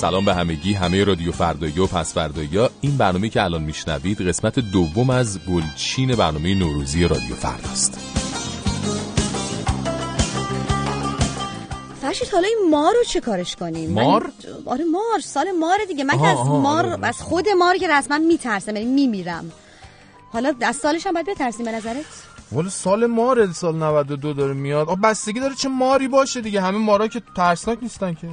سلام به همگی همه رادیو فردایی و پس فردایی این برنامه که الان میشنوید قسمت دوم از گلچین برنامه نوروزی رادیو فرداست. فرشید حالا این مار رو چه کارش کنیم؟ مار؟ من... آره مار سال مار دیگه. من که از آها، مار آره. از خود مار که رسما میترسم یعنی میمیرم. حالا از سالش هم باید بترسیم به نظرت؟ ولی سال مار سال 92 داره میاد. آه بستگی داره چه ماری باشه دیگه. همه مارا که ترسناک نیستن که.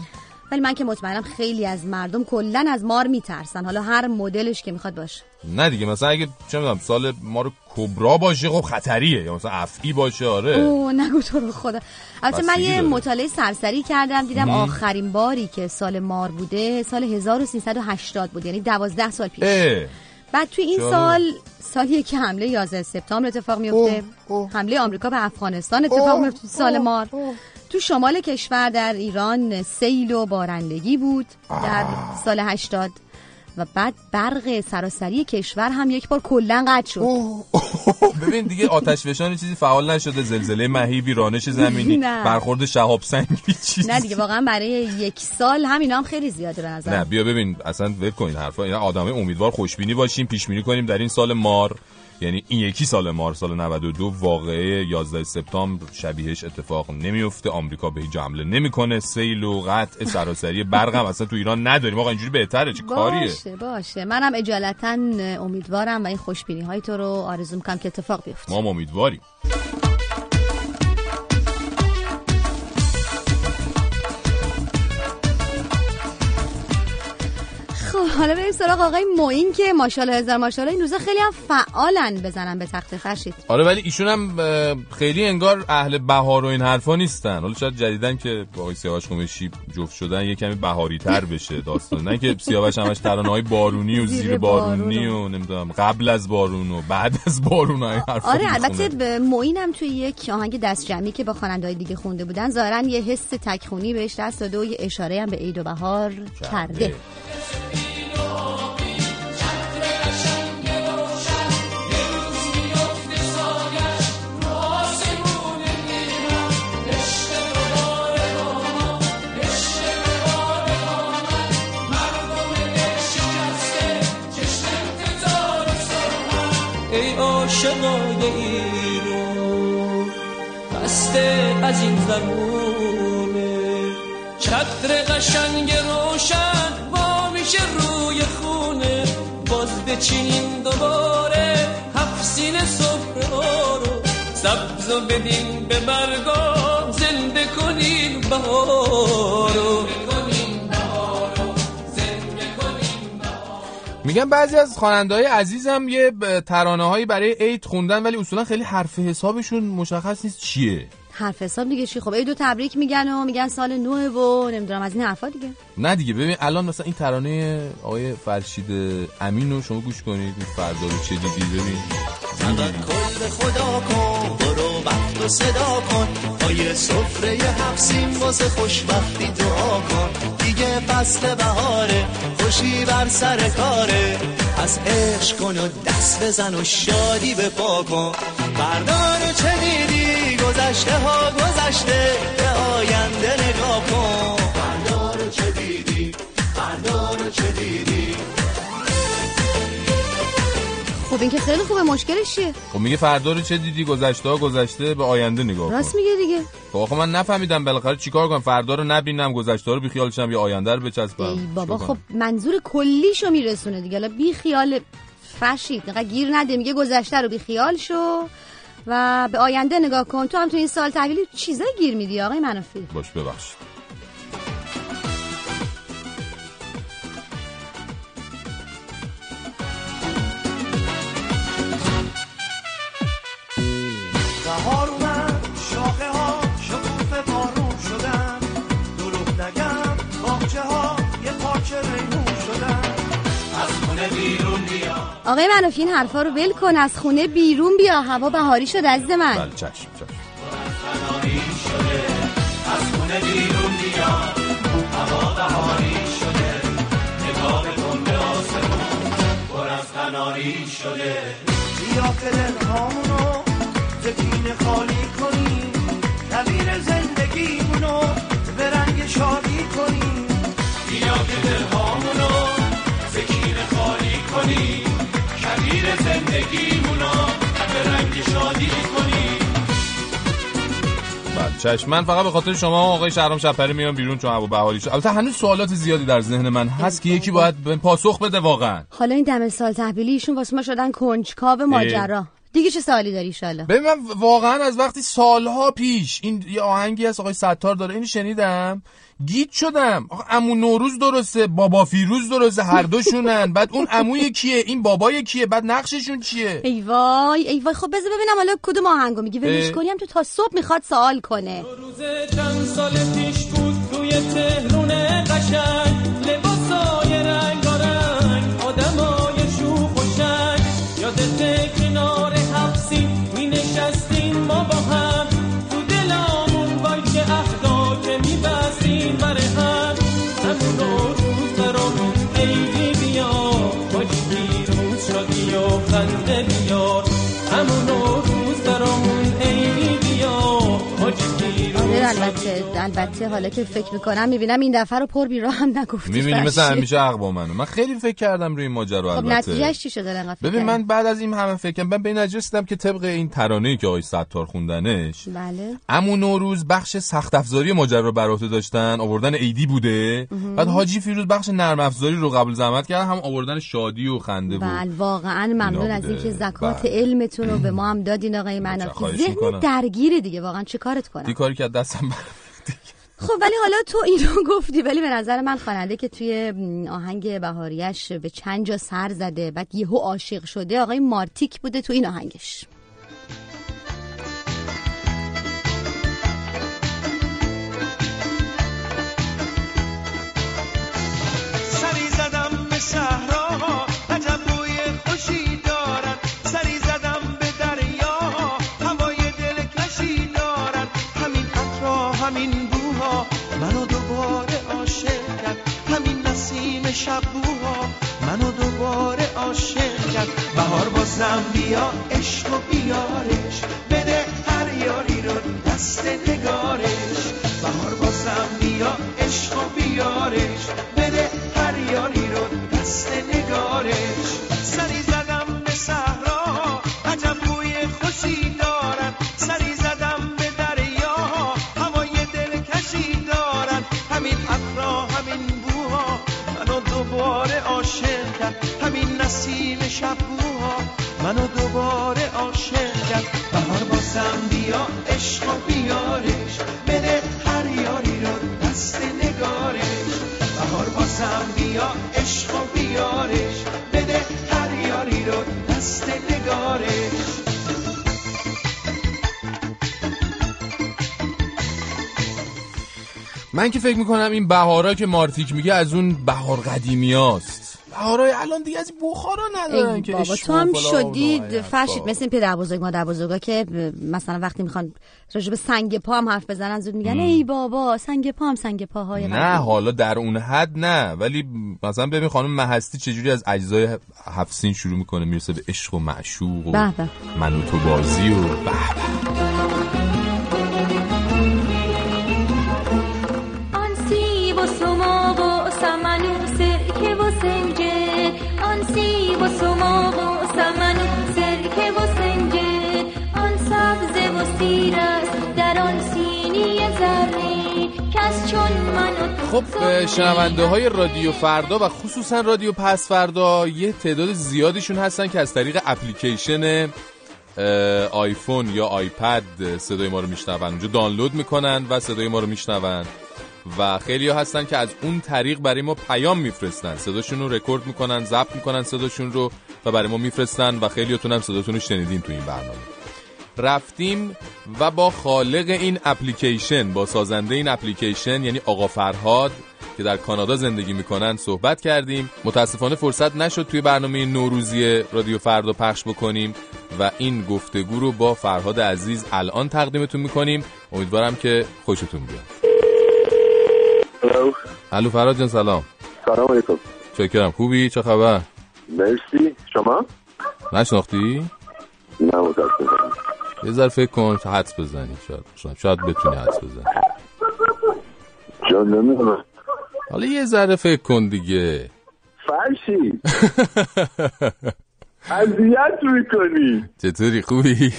ولی من که مطمئنم خیلی از مردم کلا از مار میترسن. حالا هر مدلش که می‌خواد باشه. نه دیگه مثلا اگه چه می‌دونم سال مار کبرا باشه خب خطریه. یا مثلا افعی باشه آره. اوه نگو تو رو خدا. البته من یه. مطالعه سرسری کردم دیدم مم. آخرین باری که سال مار بوده سال 1380 بود یعنی 12 سال پیش. اه. بعد توی این. سال سالیه که حمله 11 سپتامبر اتفاق میفته. حمله آمریکا به افغانستان اتفاق میفته سال اوه، مار. تو شمال کشور در ایران سیل و بارندگی بود در سال 80 و بعد برق سراسری کشور هم یک بار کلا قطع شد. ببین دیگه آتش فشان چیزی فعال نشده زلزله مهیبی رانش زمینی نه. برخورد شهاب سنگی چیزی. نه دیگه واقعا برای یک سال همینا هم خیلی زیاده به نظر. نه بیا ببین اصلا ول کن این حرفا. اینا آدمای امیدوار خوشبینی باشیم پیش بینی کنیم در این سال مار. یعنی این یکی سال مار سال 92 واقعه 11 سپتامبر شبیهش اتفاق نمیفته. آمریکا به هیچ حمله نمی‌کنه. سیل و قطع سراسری برق هم اصلا تو ایران نداریم. آقا اینجوری بهتره. چه کاریه؟ باشه باشه. منم اجالتا امیدوارم و این خوشبینی های تو رو آرزو می‌کنم که اتفاق بیفته. ما امیدواریم. حالا بریم سراغ آقای معین که ماشاءالله هزار ماشاءالله این روزا خیلی هم فعالن بزنن به تخت فرشید آره ولی ایشون هم خیلی انگار اهل بهار و این حرفا نیستن. حالا شاید جدیدن که با آقای سیاوش قمیشی جفت شدن یه کمی بهاری تر بشه داستان. نه که سیاوش همش ترانه‌های بارونی و زیر بارونی بارون. و نمی‌دونم قبل از بارون و بعد از بارون و این حرفا آره. البته به معین هم توی یک آهنگ دست جمعی که با خواننده‌های دیگه خونده بودن ظاهرا یه حس تکخونی بهش دست داده و یه اشاره هم به عید و بهار کرده. عاشقای ایران بسته از این زمونه. چتر قشنگ روشن با میشه روی خونه. باز بچینین دوباره هفت صبح رو. سبز و بدین به برگا زنده کنین بهارو میگن بعضی از خواننده های عزیزم یه ترانه هایی برای عید خوندن ولی اصولا خیلی حرف حسابشون مشخص نیست چیه. حرف حساب دیگه چی؟ خب عیدو تبریک میگن و میگن سال نوه و نمی‌دونم از این حرفا دیگه. نه دیگه ببین الان مثلا این ترانه آقای فرشید امین رو شما گوش کنید این فردا رو چه دیدی؟ ببین. کل خدا کن برو وقت و صدا کن پای سفره هفسین واسه خوشبختی دعا کن. دیگه فصل بهاره خوشی بر سر کاره. از عشق کن و دست بزن و شادی به پا کن. بردار چه دیدی؟ گذشته ها گذشته به آینده نگاه خب این که خیلی خوبه مشکلش چیه؟ خب میگه فردا رو چه دیدی؟ گذشته ها گذشته به آینده نگاه کن. راست میگه دیگه. خب آخه من نفهمیدم بالاخره چیکار کنم. فردا رو نبینم گذشته رو بیخیال شم یا آینده رو بچسبم. ای بابا خب؟ منظور کلیشو میرسونه دیگه. حالا بی خیال فرشید نقدر گیر نده میگه گذشته رو بی خیال شو و به آینده نگاه کن. تو هم تو این سال تحویلی چیزای گیر میدی آقای منافی باش ببخشید. آقای منافی این حرفا رو ول کن از خونه بیرون بیا هوا بهاری شد عزیز من. بله چشم چشم. از خونه بیرون بیا هوا بهاری شده نگاه کن به آسمون پر از قناری شده بیا که دلهامونو زکین خالی کنیم کویر زندگیمونو به رنگ شادی کنیم. بیا که زندگیمونو به رنگ شادی کنیم چشم. من فقط به خاطر شما آقای شهرام شپری میام بیرون چون ابو بهاری شد البته هنوز سوالات زیادی در ذهن من هست که یکی باید به پاسخ بده واقعا. حالا این دم سال تحویلی ایشون واسه ما شدن کنجکاو ماجرا. دیگه چه سوالی داری ایشالا؟ ببین من واقعا از وقتی سالها پیش این یه آهنگی از آقای ستار داره اینو شنیدم. گیت شدم. آقا عمو نوروز درسته بابا فیروز درسته هر دوشونن. بعد اون عموی کیه؟ این بابای کیه؟ بعد نقششون چیه؟ ای وای ای وای. خب بذار ببینم حالا کدوم آهنگو میگی. ولش اه. کنیم. تو تا صبح می‌خواد سوال کنه. روز چند سال پیش بود توی تهرون قشنگ. البته حالا که فکر می‌کنم می‌بینم این دفعه رو پر بیرا هم نگفتی. می‌بینی مثل. همیشه حق با منه. من خیلی فکر کردم روی این ماجرا خب البته. نتیجهش چی شده انقدر فکر ببین؟ من بعد از این همه فکر کردم. من به این نتیجه رسیدم که طبق این ترانه‌ای که آقای ستار خوندنش بله. امو نوروز بخش سخت افزاری ماجرا رو بر عهده داشتن آوردن ایدی بوده. بعد حاجی فیروز بخش نرم افزاری رو قبول زحمت کردن هم آوردن شادی و خنده بود. بله واقعا ممنون از. اینکه زکات بله. علمتون رو به ما هم دادین آقای منافی. ذهن. درگیره دیگه واقعا چه کارت کنم؟ کاری که دستم بر خب ولی حالا تو اینو گفتی ولی به نظر من خواننده که توی آهنگ بهاریش به چند جا سر زده بعد یهو عاشق شده آقای مارتیک بوده تو این آهنگش. بیا عشق و بیارش فکر می‌کنم این بهارا که مارتیک میگه از اون بهار قدیمیاست بهارای الان دیگه از این بخارا ندارن که بابا تو هم شدید فرشید. مثل این پدر بزرگ مادر بزرگا که مثلا وقتی می‌خوان راجع به سنگ پا هم حرف بزنن زود میگن ای بابا سنگ پا هم سنگ پاهای نه قدیمی. حالا در اون حد نه ولی مثلا ببین خانم مهستی چجوری از اجزای هفت شروع می‌کنه می‌رسه به عشق و معشوق و به به. من و تو بازی و به خب شنونده های رادیو فردا و خصوصا رادیو پس فردا یه تعداد زیادیشون هستن که از طریق اپلیکیشن آیفون یا آیپد صدای ما رو میشنون. اونجا دانلود می‌کنن و صدای ما رو میشنون. و خیلی ها هستن که از اون طریق برای ما پیام میفرستن. صداشون رو رکورد می‌کنن ضبط می‌کنن صداشون رو و برای ما میفرستن و خیلی هم صداتون رو شنیدین تو این برنامه. رفتیم و با خالق این اپلیکیشن با سازنده این اپلیکیشن یعنی آقا فرهاد که در کانادا زندگی می‌کنن صحبت کردیم. متاسفانه فرصت نشد توی برنامه نوروزی رادیو فردا پخش بکنیم و این گفتگو رو با فرهاد عزیز الان تقدیمتون می‌کنیم. امیدوارم که خوشتون بیاد. الو فرهاد جان سلام. سلام علیکم. چکرم خوبی؟ چه خبر؟ مرسی. شما؟ نشناختی؟ نه متاسفم یه ذره فکر کن حدس بزنی. شاید شاید, شاید بتونی حدس بزنی. نمی‌دونم. حالا یه ذره فکر کن دیگه. فرشی. اذیت می‌کنی. چطوری؟ خوبی؟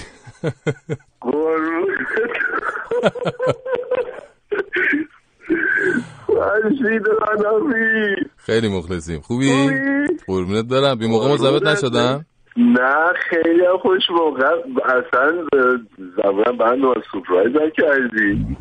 خیلی مخلصیم. خوبی؟ قربونت دارم بی موقع مزبط نشدم. نه خیلی خوش موقع اصلا زبان بند و سپرایز کردی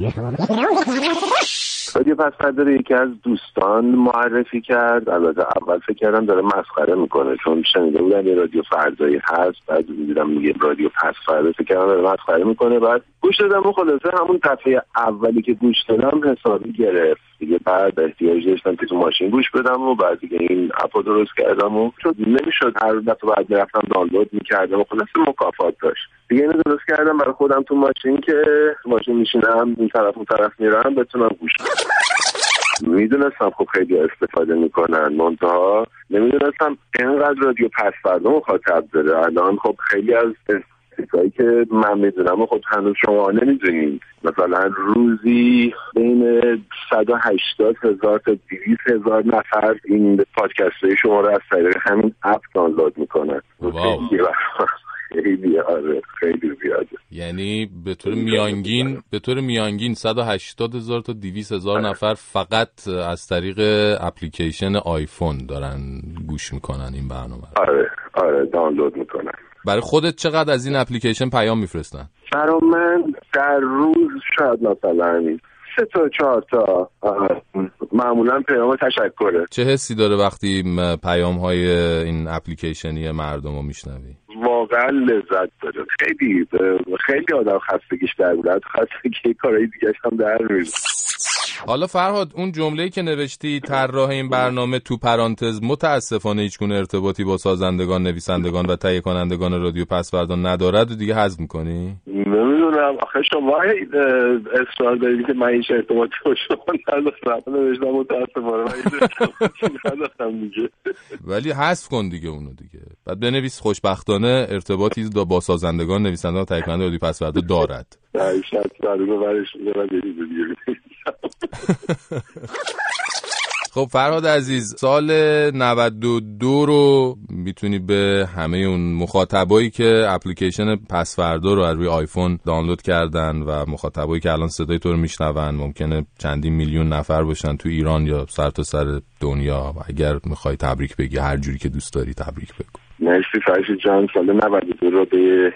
رادیو پس داره یکی از دوستان معرفی کرد. البته اول فکر کردم داره مسخره می‌کنه چون شنیده بودم یه رادیو فردایی هست بعد دیدم میگه رادیو پس فردا. فکر کردم داره مسخره می‌کنه. بعد گوش دادم. و خلاصه همون دفعه اولی که گوش دادم حسابی گرفت. دیگه بعد احتیاج داشتم که تو ماشین گوش بدم و بعد دیگه این اپو درست کردم و چون نمی‌شد. هر دفعه بعد می‌رفتم دانلود می‌کردم و خلاصه مکافات داشت. دیگه اینو درست کردم برای خودم تو ماشین که ماشین میشینم این طرف اون طرف میرم بتونم گوش بدم. می‌دونستم خب خیلی استفاده می‌کنن. منتها نمی‌دونستم اینقدر رادیو پس فردا مخاطب داره. الان خب خیلی از چیزهایی که من می‌دونم و خب هنوز شما نمی‌دونید. مثلا روزی بین 180 هزار تا 200 هزار نفر این پادکست های شما رو از طریق همین اپ دانلود می‌کنن. خیلی آره خیلی زیاده. یعنی به طور میانگین به طور میانگین 180 هزار تا 200 هزار نفر فقط از طریق اپلیکیشن آیفون دارن گوش می‌کنن این برنامه. آره آره دانلود می‌کنن. برای خودت چقدر از این اپلیکیشن پیام میفرستن؟ برا من در روز شاید مثلا سه تا چهار تا. معمولا پیام تشکره. چه حسی داره وقتی پیام های این اپلیکیشنی مردم رو میشنوی؟ واقعا لذت داره. خیلی خیلی آدم خستگیش در بود خستگی کارهای دیگه هم در میره حالا فرهاد اون جمله‌ای که نوشتی طراح این برنامه تو پرانتز متاسفانه هیچ گونه ارتباطی با سازندگان، نویسندگان و تهیه کنندگان رادیو پسوردا ندارد و دیگه حذف می‌کنی؟ نمی‌دونم آخه شما اصرار دارید که من هیچ ارتباطی با شما نداشتم نوشتم متاسفانه من نداشتم دیگه ولی حذف کن دیگه اونو دیگه. بعد بنویس خوشبختانه ارتباطی با سازندگان، نویسندگان و تهیه کنندگان رادیو پسوردا دارد. نه شاید برش دیگه خب فرهاد عزیز سال 92 رو می‌تونی به همه اون مخاطبایی که اپلیکیشن پسوردا رو از روی آیفون دانلود کردن و مخاطبایی که الان صدای تو رو میشنون ممکنه چندین میلیون نفر باشن تو ایران یا سر تا سر دنیا اگر می‌خوای تبریک بگی هر جوری که دوست داری تبریک بگو. مرسی فرشید جان سال 92 رو به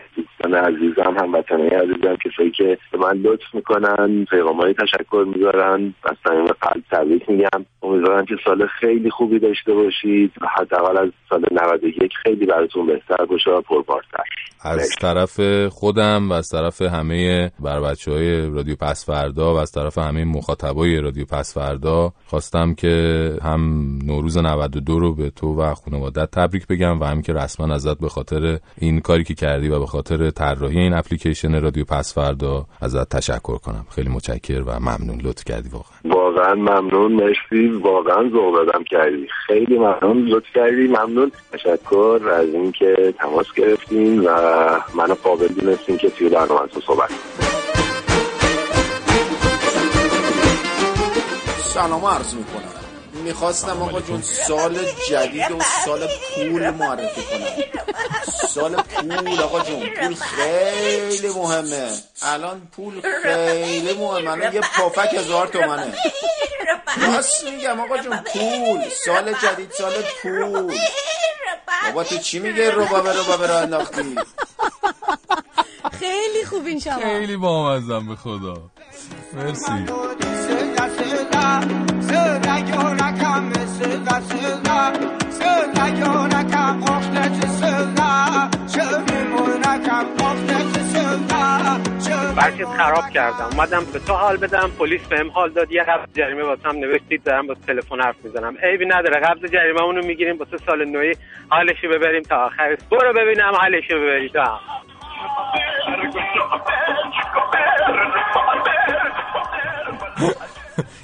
دوستان عزیزم هموطنهای عزیزم کسایی که به من لطف می‌کنن پیغامهای تشکر می‌ذارن از صمیم قلب تبریک میگم. امیدوارم که سال خیلی خوبی داشته باشید و حداقل از سال 91 خیلی براتون بهتر باشه و پربارتر. از طرف خودم و از طرف همه بر بچه های رادیو پسوردا و از طرف همه مخاطبای رادیو پسوردا خواستم که هم نوروز 92 رو به تو و خانوادت تبریک بگم و هم که رسما ازت به خاطر این کاری که کردی و به خاطر طراحی این اپلیکیشن رادیو پسوردا ازت تشکر کنم. خیلی متشکر و ممنون. لطف کردی واقعا. واقعا ممنون. مرسی. واقعا ذوق کردی. خیلی ممنون. لطف کردی. ممنون. تشکر از اینکه تماس گرفتین و منو قابل دونستین که توی برنامه تو صحبت. سلام عرض می‌کنم. می‌خواستم آقا جون سال جدید و سال پول معرفی کنم. سال پول آقا جون پول خیلی مهمه. الان پول خیلی مهمه. الان یه پفک هزار تومنه. راست میگم آقا جون پول. سال جدید سال پول. بابا تو چی میگه ربابه ربابه را انداختی؟ خیلی خوبین شما خیلی بامزم به خدا. مرسی. برچیز خراب کردم. اومدم به تو حال بدم پلیس بهم حال داد. یه قبض جریمه واسم نوشتید دارم با تلفن حرف می‌زنم. عیبی نداره قبض جریمه اونو می‌گیریم واسه سال نوی حالشو ببریم تا آخرش برو ببینم حالشو ببری تا.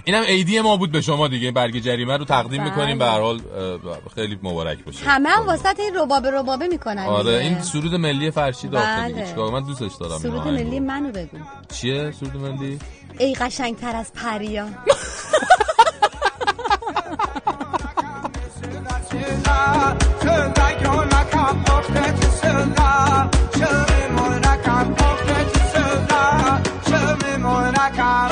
اینم عیدی ما بود به شما دیگه برگ جریمه رو تقدیم می‌کنیم. به هر حال خیلی مبارک باشه. همه هم واسط این ربابه ربابه می‌کنن آره. این سرود ملی فرشی داخلی بله. چیکار؟ من دوستش دارم سرود. ملی منو بگو. چیه سرود ملی؟ ای قشنگتر از پریان me more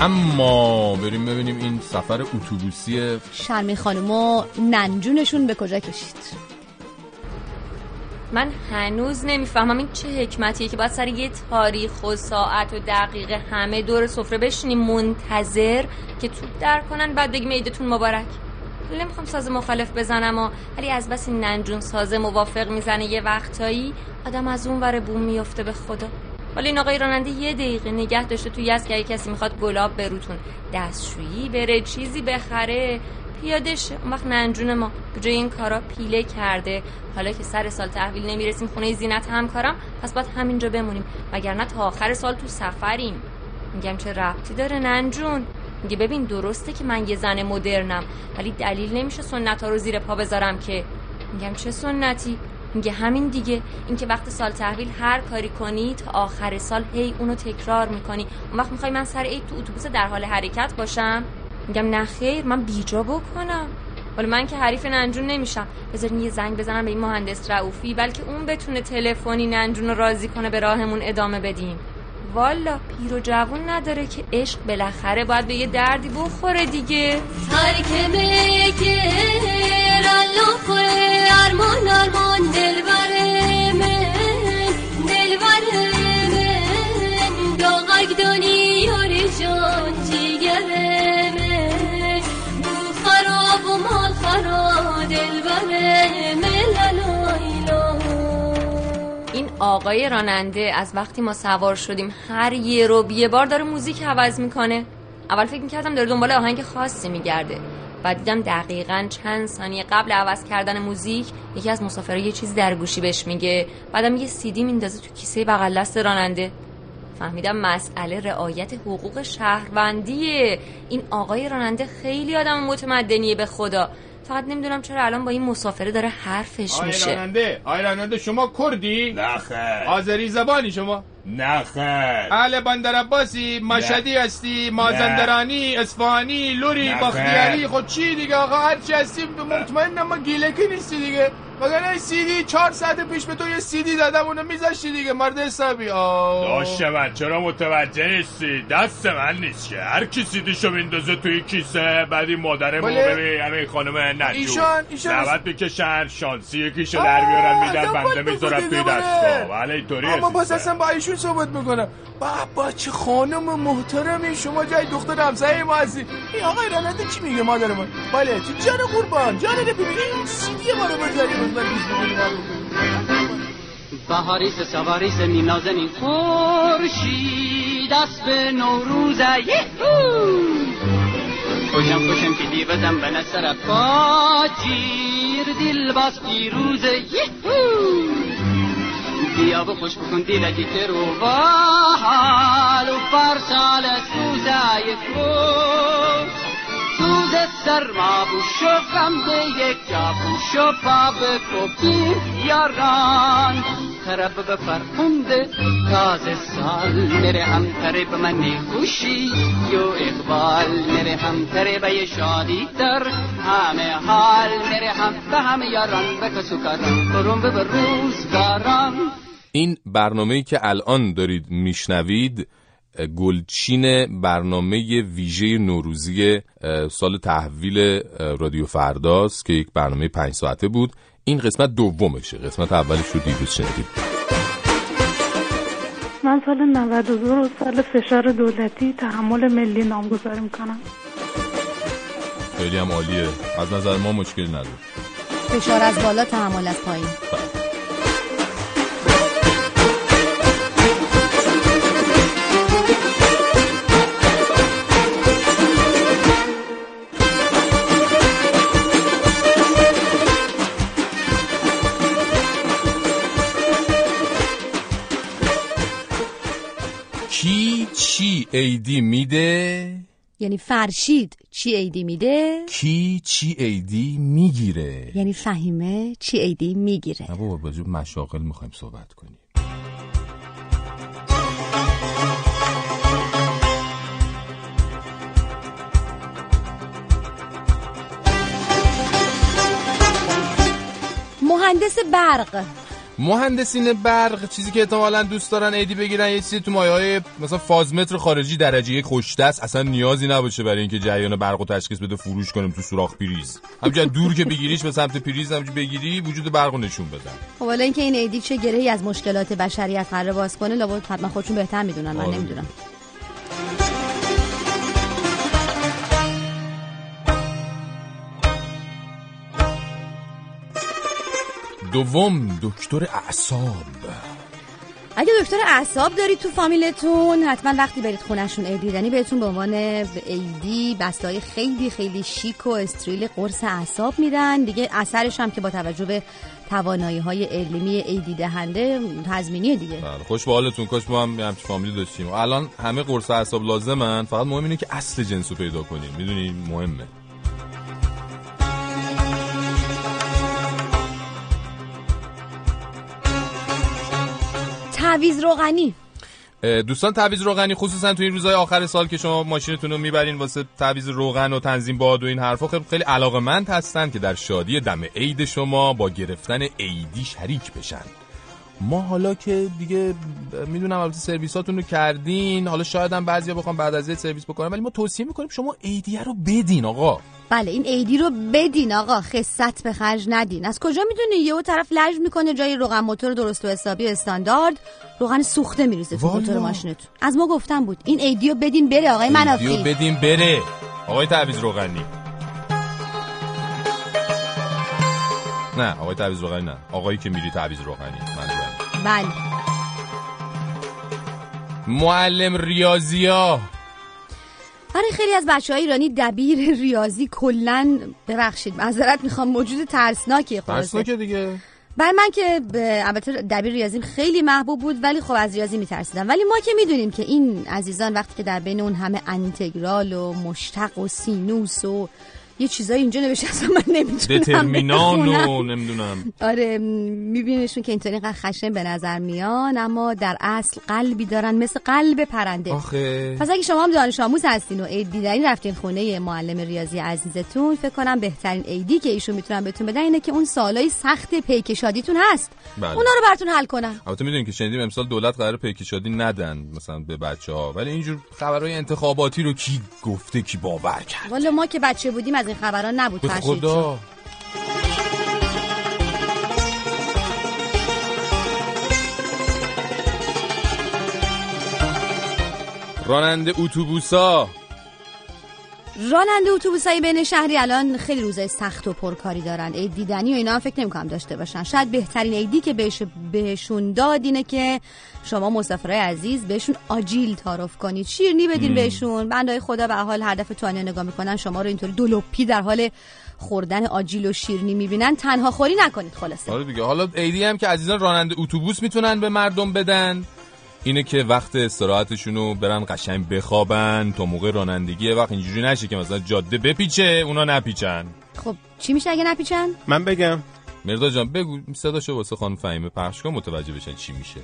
اما بریم ببینیم این سفر اتوبوسی شرمی خانم و ننجونشون به کجا کشید؟ من هنوز نمی‌فهمم این چه حکمتیه که باید سر یه تاریخ و ساعت و دقیقه همه دور سفره بشینیم منتظر که توپ در کنن بعد بگیم عیدتون مبارک. نمی‌خوام ساز مخالف بزنم و ولی از بس این ننجون ساز موافق می‌زنه یه وقتایی آدم از اون ور بوم میفته به خدا. ولی این آقای راننده یه دقیقه نگه داشته توی از که کسی می‌خواد گلاب بروتون دستشویی بره چیزی بخره پیاده شه. اون وقت ننجون ما این کارا پیله کرده. حالا که سر سال تحویل نمی‌رسیم خونه زینت همکارم پس باید همینجا بمونیم. وگرنه تا آخر سال تو سفریم. میگم چه ربطی داره ننجون میگه ببین درسته که من یه زن مدرنم ولی دلیل نمیشه سنت ها رو زیر پا بذارم که. میگم چه سنتی؟ میگه همین دیگه اینکه وقت سال تحویل هر کاری کنی تا آخر سال هی اونو تکرار می‌کنی. اون وقت می‌خوای من سر عید تو اتوبوس در حال حرکت باشم؟ میگم نه خیر من بیجا بکنم. ولی من که حریف ننجون نمیشم. بذارین یه زنگ بزنم به این مهندس رعوفی بلکه اون بتونه تلفنی ننجون رو راضی کنه به راهمون ادامه بدیم. والا پیر و جوون نداره که عشق بالاخره باید به یه دردی بخوره دیگه. ترک ارمان ارمان دلبر من دلبر من داغک دانی یاری جان جیگر من بو خراب و مال خراب دلبر این آقای راننده از وقتی ما سوار شدیم هر یه رو یه بار داره موزیک عوض می‌کنه. اول فکر می‌کردم داره دنبال آهنگ خاصی میگرده. بعد دیدم دقیقا چند ثانیه قبل عوض کردن موزیک یکی از مسافرها یه چیزی در گوشی بهش میگه. بعدم یه سیدی میندازه تو کیسه بغل دست راننده. فهمیدم مسئله رعایت حقوق شهروندیه. این آقای راننده خیلی آدم متمدنیه به خدا. فقط نمی‌دونم چرا الان با این مسافره داره حرفش آی میشه. راننده آی راننده شما کردی؟ نه خیر آذری زبانی شما؟ نه خیر اهل بندر عباسی مشهدی هستی مازندرانی اصفهانی لوری نه بختیاری. خود چی دیگه آقا؟ هر چی هستی مطمئنم ما گیلکی نیستی دیگه. مگر این سیدی چهار ساعت پیش به تو یه سیدی دادم اونو میذاشتی دیگه مرد حسابی؟ داشت من چرا متوجه نیستی؟ دست من نیست که. هر کی سیدیشو میندازه توی کیسه بعد این مادر ما بله. ببین همین خانم نجو ایشان- ایشان- نوت بکشن شانسی یکیشو در بیارن میدن بنده دیگه توی بله. دستگاه. بله اینطوری اما باز اصلا با ایشون صحبت می‌کنم؟ بابا چه خانم محترمی؟ شما جای دختر همسایه ما هستی. این آقای راننده چی میگه مادر من بله تو جان قربان جان ببین این سیدی ما رو بذاری من گوش بکنی بهاریس سواریس نازنین خورشید است به نوروز. یهو! خوشم خوشم که دیوزم به نسر با جیر دل باز پیروز. یهو! يا ابو خشب كنتي لجيت روبا حال وفرش على السوسه يفوت سوز سرما بوشو غم به یک جا بوشو پا به کپی یاران. طرف به فرخنده تازه سال نره هم به من خوشی یو اقبال نره هم یه شادی در همه حال نره هم به همه یاران به کسو کاران برون به روزگاران. این برنامه‌ای که الان دارید میشنوید گلچین برنامه ویژه نوروزی سال تحویل رادیو فرداست که یک برنامه پنج ساعته بود. این قسمت دومشه. قسمت اولش رو دیروز شنیدید. من سال 92 رو سال فشار دولتی تحمل ملی نامگذاری می‌کنم. خیلی هم عالیه. از نظر ما مشکلی نداره. فشار از بالا تحمل از پایین. عیدی میده؟ یعنی فرشید چی عیدی میده؟ کی چی عیدی می‌گیره؟ یعنی فهیمه چی عیدی می‌گیره. بابا راجع مشاغل می‌خوایم صحبت کنیم. مهندس برق. مهندسین برق چیزی که احتمالا دوست دارن ایدی بگیرن یه چیزی تو مایه های مثلا فازمتر خارجی درجه یک خوشدست اصلا نیازی نباشه برای اینکه جریان برق و تشخیص بده فروش کنیم تو سوراخ پریز. همینجا دور که بگیریش به سمت پریز همینجا بگیری وجود برق رو نشون بدن خب حالا اینکه این ایدی چه گرهی از مشکلات بشریت قرار باز کنه لابد حتما خودشون بهتر می‌دونن من آره. نمی‌دونم. دوم دکتر اعصاب. اگه دکتر اعصاب دارید تو فامیلتون حتما وقتی برید خونشون عید دیدنی بهتون به عنوان ایدی بستای خیلی خیلی شیک و استریل قرص اعصاب میدن. دیگه اثرش هم که با توجه به توانایی های علمی ایدی دهنده تضمینیه دیگه. بله خوش به حالتون. کاش ما هم یه همچین فامیلی داشتیم. الان همه قرص اعصاب لازمن. فقط مهم اینه که اصل جنس رو پیدا کنیم. می‌دونی؟ مهمه. تعویض روغنی. دوستان تعویض روغنی خصوصا تو این روزهای آخر سال که شما ماشینتون رو می‌برین واسه تعویض روغن و تنظیم باد و این حرفا خیلی خیلی علاقمند هستن که در شادی دم عید شما با گرفتن عیدی شریک بشن. ما حالا که دیگه می‌دونم البته سرویساتون رو کردین حالا شاید هم بعضیا بخوام بعد از عید سرویس بکنم ولی ما توصیه می‌کنیم شما عیدیه رو بدین آقا. بله این ایدی رو بدین آقا خصت به خرج ندین. از کجا می‌دونی؟ یهو طرف لج می‌کنه جای روغن موتور درست و حسابی استاندارد روغن سوخته میریزه تو. موتور ماشینتون. از ما گفتم بود این ایدی رو بدین بره آقای منافی. بدین بره. آقای تعویض روغنی. نه آقای تعویض روغنی نه. آقایی که میری تعویض روغنی منظورم. بله. معلم ریاضیا. برای خیلی از بچه های ایرانی دبیر ریاضی کلا ببخشید معذرت می‌خوام موجود ترسناکیه خلاصه. ترسناکه دیگه. برای من که البته دبیر ریاضیم خیلی محبوب بود ولی خب از ریاضی میترسیدم. ولی ما که می‌دونیم که این عزیزان وقتی که در بین اون همه انتگرال و مشتق و سینوس و یه چیزایی اینجا نوشته اصلا من نمی‌تونم دترمینان. و نمی‌دونم. آره میبینیشون که اینطوری خشن به نظر میان اما در اصل قلبی دارن مثل قلب پرنده. آخه. پس اگه شما هم دانش آموز هستین و عید دیدنی رفتین خونه معلم ریاضی عزیزتون فکر کنم بهترین عیدی که ایشون می‌تونن بهتون بدن اینه که اون سالای سخت پیک شادیتون هست. بله. اونا رو براتون حل کنن البته می‌دونین که شنیدیم امسال دولت قرار پیکی شادی ندن مثلا به بچه ها ولی اینجور خبرهای انتخاباتی رو کی گفته کی باور کرد؟ والا ما که بچه بودیم از این خبران نبود به خدا. راننده اتوبوسا. راننده اتوبوس های بین شهری الان خیلی روزای سخت و پرکاری دارن. عید دیدنی و اینا هم فکر نمی‌کنم داشته باشن. شاید بهترین عیدی که بهش بهشون داد اینه که شما مسافرای عزیز بهشون آجیل تعارف کنید. شیرنی بدین مم. بهشون. بندای خدا به حال دفعه توانه نگاه می‌کنن. شما رو اینطوری دلوپی در حال خوردن آجیل و شیرنی می‌بینن. تنها خوری نکنید خلاصه. آره دیگه. حالا ایدی هم که عزیزان راننده اتوبوس می‌تونن به مردم بدن. اینه که وقت استراحتشونو برن قشنگ بخوابن تا موقع رانندگی وقت اینجوری نشه که مثلا جاده بپیچه اونا نپیچن. خب چی میشه اگه نپیچن؟ من بگم. مردا جان بگو صداشو واسه خانم فهیمه پخش کن متوجه بشن چی میشه.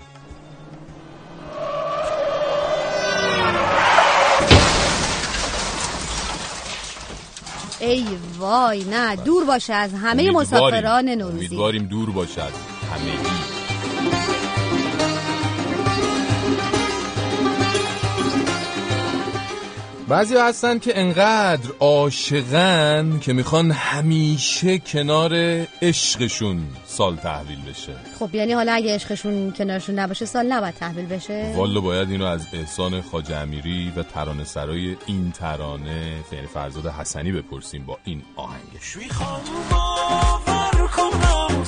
ای وای نه دور باشه از همه. مسافران نوروزی. امیدواریم دور باشد همه بعضی هستن که انقدر عاشقن که می‌خوان همیشه کنار عشقشون سال تحویل بشه. خب یعنی حالا اگه عشقشون کنارشون نباشه سال نباید تحویل بشه؟ والا باید اینو از احسان خاج امیری و ترانه سرای این ترانه یعنی فرزاد حسنی بپرسیم با این آهنگش. باور کنم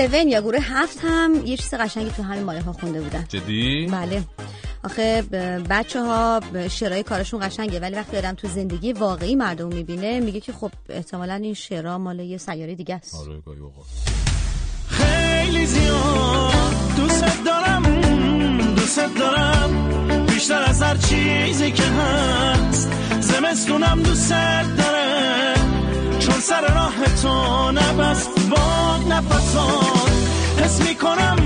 7 یا گروه 7 هم یه چیز قشنگی تو همین مایه ها خونده بودن. جدی؟ بله. آخه بچه ها شعرهای کارشون قشنگه ولی وقتی آدم تو زندگی واقعی مردم می‌بینه میگه که خب احتمالا این شعرها مال یه سیاره دیگه است. آره. خیلی زیاد دوست دارم دوست دارم. بیشتر از هر چیزی که هست. زمستونم دوست داره. چون سر راه تو نبست باد نفسات حس می‌کنم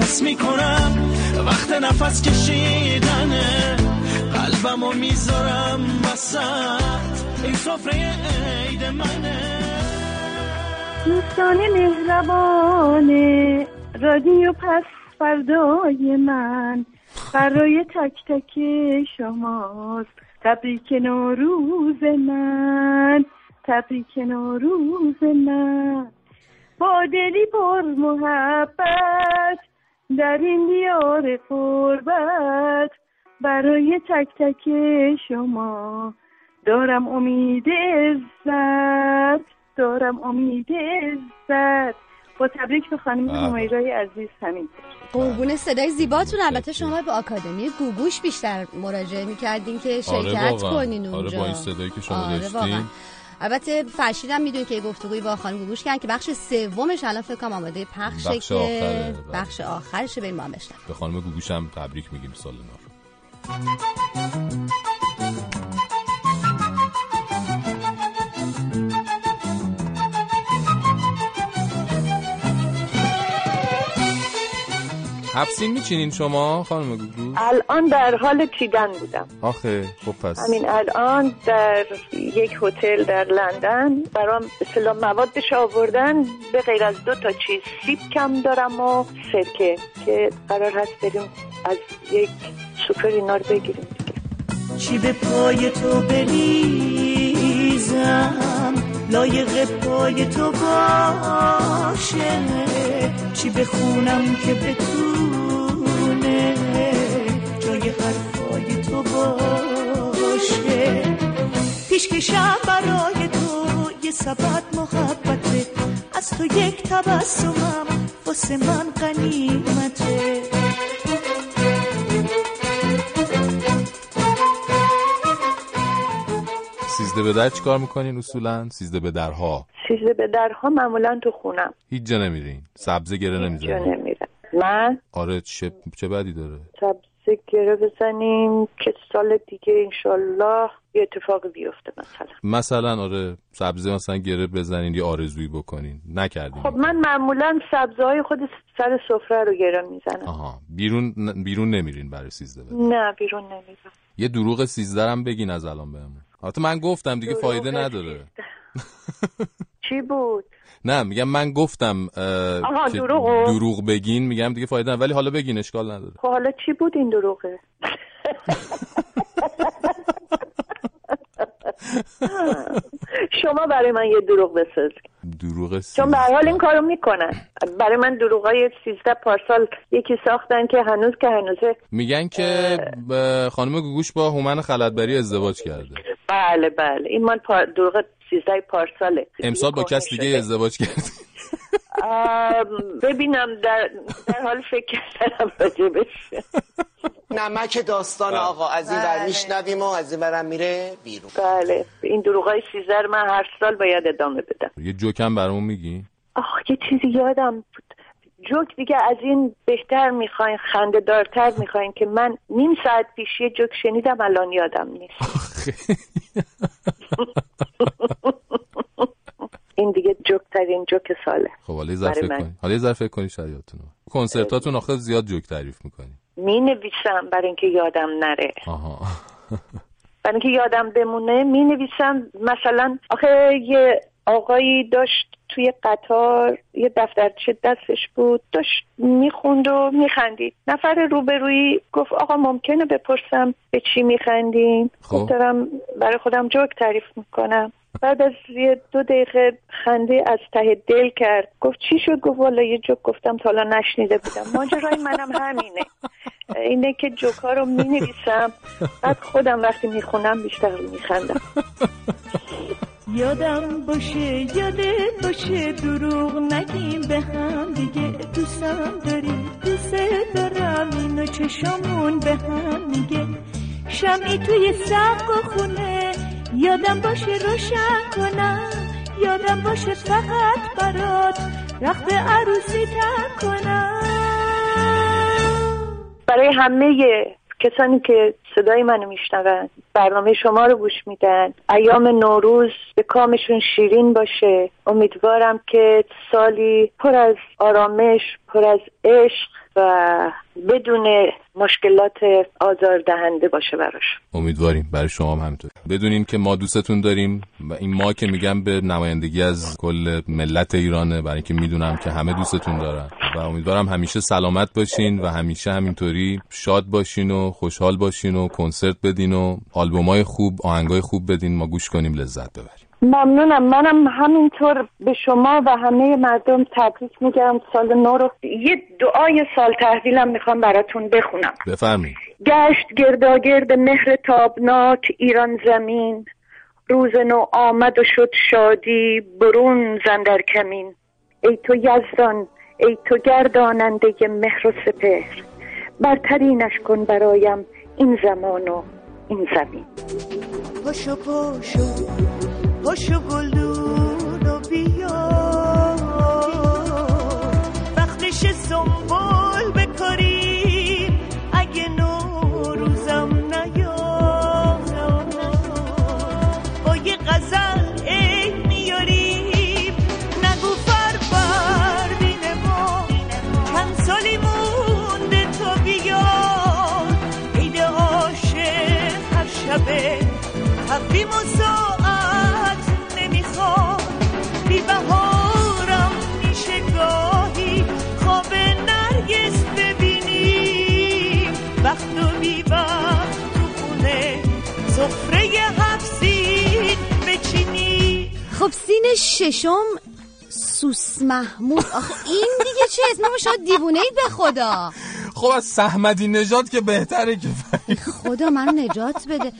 حس می‌کنم وقت نفس کشیدنه قلبمو می‌ذارم وسط. این سفره عید منه. دوستان مهربان رادیو پس فردای من. برای تک تک شماست. تبریک نوروز من. تبریک نوروز من. با دلی پر محبت در این دیار قربت. برای تک تک شما دارم امید عزت دارم امید عزت. با تبریک به خانم بله. همیرای عزیز همین قربون صدای زیباتون. البته شما به آکادمی گوگوش بیشتر مراجعه می‌کردین که آره شرکت. کنین اونجا آره با این صدایی که شما آره داشتین. واقعا. البته فرشیدم میدون که گفتگوی با خانم گوگوش کردن که بخش سومش الان فکر کنم آماده پخشه بخش که بله. بخش آخرشه بریم ما هم. به خانم گوگوش هم تبریک میگیم سال نو حفسین میچینین شما خانم گوگو؟ الان در حال چیدن بودم. آخه خب پس. همین الان در یک هتل در لندن برام اصطلاح موادش آوردن به غیر از دو تا چیز سیب کم دارم و سرکه که قرار هست بریم از یک سوپر اینا رو بگیریم. چی به پای تو بریزم؟ لایق پای تو باشه. چی بخونم که بتونه؟ جای حرفای تو باشه. پیشکشم برای تو یه سبد محبته. از تو یک تبسمم واسه من غنیمته. سیزده به در چیکار می‌کنین اصولا؟ سیزده به درها. سیزده به درها معمولا تو خونم. هیچ جا نمیرین. سبزه گره جا نمی‌زنین نمیرم. من؟ آره چه چه بدی داره؟ سبزه گره بزنیم که سال دیگه انشالله یه اتفاقی بیفته مثلا. مثلا آره سبزه مثلا گره بزنین یه آرزویی بکنین. نکردین. خب من معمولا سبزه های خود سر سفره رو گره می‌زنم. آها. بیرون بیرون نمیرین برای سیزده به در. نه بیرون نمیرم. یه دروغ سیزده هم بگین از الان بهمون. البته من گفتم دیگه دروغ فایده نداره. چی بود؟ نه میگم من گفتم آها، که دروغو؟ دروغ بگین میگم دیگه فایده ولی حالا بگین اشکال نداره. خب حالا چی بود این دروغه؟ شما برای من یه دروغ بساز. دروغ چون به هر حال این کارو می‌کنن. برای من دروغای سیزده پارسال یکی ساختن که هنوز که هنوزه میگن که خانم گوگوش با هومن خلطبری ازدواج کرده. بله بله. این پار... دروغ سیزده پارساله. امسال با کس دیگه ازدواج کرده. آم، ببینم در, در حال فکر کردم راجبش نمک داستان آقا از این ور بله. میشنویم و از این ورم میره بیرون. بله. این دروغای سیزده رو من هر سال باید ادامه بدم. یه جوکم برامون میگی؟ آخ یه چیزی یادم بود. جوک دیگه از این بهتر می‌خواین خنده دارتر می‌خواین که من نیم ساعت پیش یه جوک شنیدم الان یادم نیست. این دیگه جوک ترین جوک ساله. خب حالا من. کنی. حالا ذره فکر کنی شاید. کنسرتاتون آخه زیاد جوک تعریف می‌کنی. می نویسم برای اینکه یادم نره. آها. برای اینکه یادم بمونه می نویسم مثلا آخه یه آقایی داشت توی قطار یه دفترچه دستش بود داشت می‌خوند و میخندید. نفر روبرویی گفت آقا ممکنه بپرسم به چی میخندین خب. خب دارم برای خودم جوک تعریف می‌کنم. بعد از یه دو دقیقه خنده از ته دل کرد. گفت چی شد؟ گفت والا یه جوک گفتم تا حالا نشنیده بودم. ماجرای منم همینه. اینه که جوک ها رو می نویسم بعد خودم وقتی می‌خونم بیشتر میخندم. یادم باشه یادت باشه. دروغ نگیم به هم دیگه دوستم داری دوست دارم اینو چشامون به هم میگه. شمعی توی سقف خونه یادم باشه روشن کنم یادم باشه فقط برات رخت عروسی تن کنم. برای همه کسانی که صدای منو میشنون برنامه شما رو گوش میدن ایام نوروز به کامشون شیرین باشه. امیدوارم که سالی پر از آرامش پر از عشق و بدون مشکلات آزاردهنده باشه براش. امیدواریم. برای شما هم همینطور. بدونین که ما دوستتون داریم و این ما که میگم به نمایندگی از کل ملت ایرانه. برای اینکه می‌دونم که همه دوستتون دارن. و امیدوارم همیشه سلامت باشین و همیشه همینطوری شاد باشین و خوشحال باشین و کنسرت بدین و آلبومای خوب آهنگای خوب بدین. ما گوش کنیم لذت ببریم. ممنونم. منم همینطور به شما و همه مردم تبریک میگم. سال نو رو یه دعای سال تحویلم می‌خوام براتون بخونم. بفرمایید. گشت گرداگرد مهر تابناک ایران زمین. روز نو آمد و شد شادی برون زندر کمین. ای تو یزدان ای تو گرداننده مهر و سپهر. برترینش کن برایم این زمان و این زمین. پاشو پاشو پاشو گلدون سین ششم سوس محمود. آخه این دیگه چه اسم شما دیوونه اید به خدا. خب از سحمدی نژاد که بهتره که خدا منو نجات بده.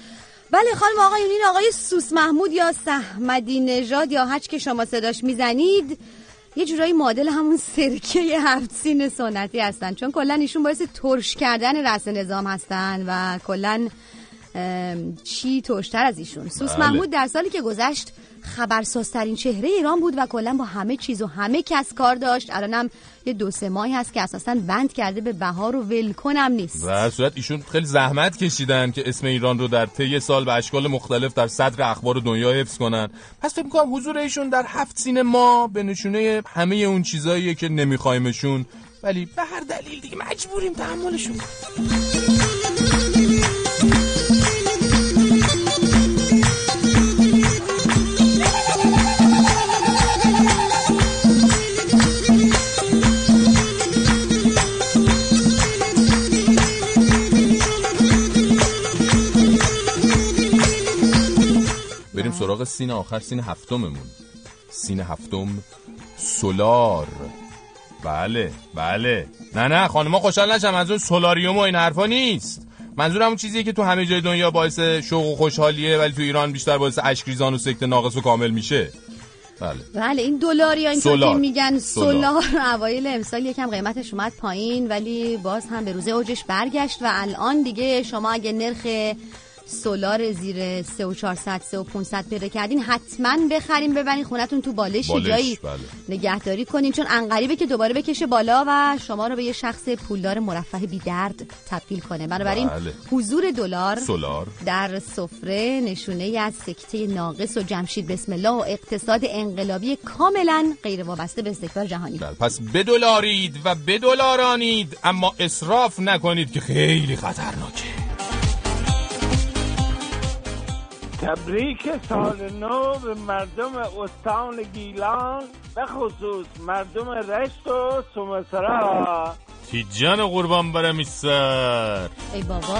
بله خانم آقایون این آقای سوس محمود یا سحمدی نژاد یا هچ که شما صداش می‌زنید یه جورایی معادل همون سرکه هفت سین سنتی هستن. چون کلا ایشون باعث ترش کردن رأس نظام هستن و کلا چی ترشتر از ایشون. سوس بله. محمود در سالی که گذشت خبرسازترین چهره ایران بود و کلا با همه چیز و همه کس کار داشت. الانم یه دو سه ماهی هست که اساسا بند کرده به بهار و ولکنم نیست. و صورت ایشون خیلی زحمت کشیدن که اسم ایران رو در طی سال به اشکال مختلف در صدر اخبار دنیا حفظ کنن. پس فکر می‌کنم حضور ایشون در هفت سین ما به نشونه همه اون چیزاییه که نمیخوایمشون ولی به هر دلیل دیگه مجبوریم تحملشون سراغ سین آخر سین هفتممون. سین هفتم سولار. بله بله. نه نه خانما خوشحال نشم منظور سولاریوم و این حرفا نیست. منظور همون چیزیه که تو همه جای دنیا باعث شوق و خوشحالیه ولی تو ایران بیشتر باعث اشکریزان و سکته ناقص و کامل میشه. بله. بله این دلار یا سولار. که میگن سولار. سولار. اوایل امسال یکم قیمتش اومد پایین ولی باز هم به روز اوجش برگشت و الان دیگه شما اگه نرخ سولار زیر 3 و 400 3 و 500 پیدا کردین حتما بخرین ببرین خونتون تو بالش, بالش، جایی بله. نگهداری کنین چون انقریبه که دوباره بکشه بالا و شما رو به یه شخص پولدار مرفه بی درد تبدیل کنه بنابراین بله. حضور دلار سولار در سفره نشونه از سکته ناقص و جمشید بسم الله و اقتصاد انقلابی کاملا غیر وابسته به استکبار جهانی بله. پس بدلارید و بدلارانید اما اسراف نکنید که خیلی خطرناکه تبریک سال نو به مردم استان گیلان به خصوص مردم رشت و سمسرا تیجان قربان برم سر. ای بابا.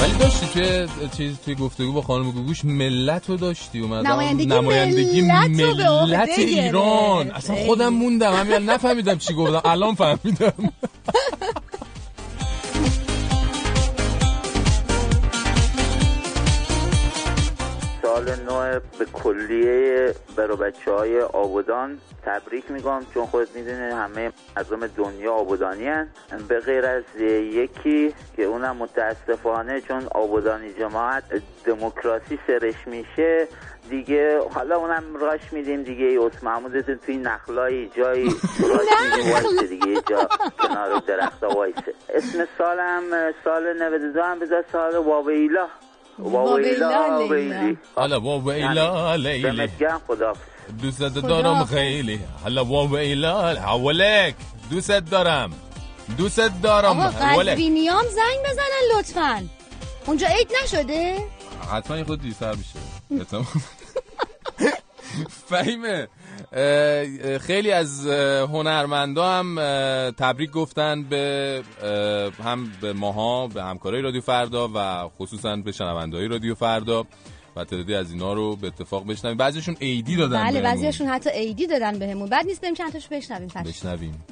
ولی داشتی توی چیز توی گفتگو با خانم گوگوش ملت رو داشتی؟ اومد نمایندگی نمایندگی ملت رو به ملت ایران. اصلا. خودم موندم. همین نفهمیدم چی گفتم. الان فهمیدم. به کلیه برو بچه های آبودان تبریک میگم چون خود می‌دونی همه مردم دنیا آبودانی هن. به غیر از یکی که اونم متاسفانه چون آبودانی جماعت دموکراسی سرش میشه دیگه حالا اونم راش میدیم دیگه. ای محمودتون توی نخلای جایی راش میدیم وایسه دیگه. جا کنار درخت وایسه. اسم سالم سال 92 هم بذار سال واویلا. واویلا ویلی. حالا با ویلا لیلی. خدا دوست دارم خیلی. حالا با ویلا حولک دوست دارم. دوست دارم. آقا قزوینیام زنگ بزنن لطفا. اونجا عید نشده؟ حتما خود دیرتر میشه. احتمال. خیلی از هنرمندا هم تبریک گفتن به هم به ماها به همکارای رادیو فردا و خصوصا به شنوندهای رادیو فردا و تعدادی از اینا رو به اتفاق بشنویم. بعضیشون ایدی دادن بله. بعضیشون حتی عیدی دادن بهمون. بعد نیست بریم چند تاشو بشنویم بشنویم.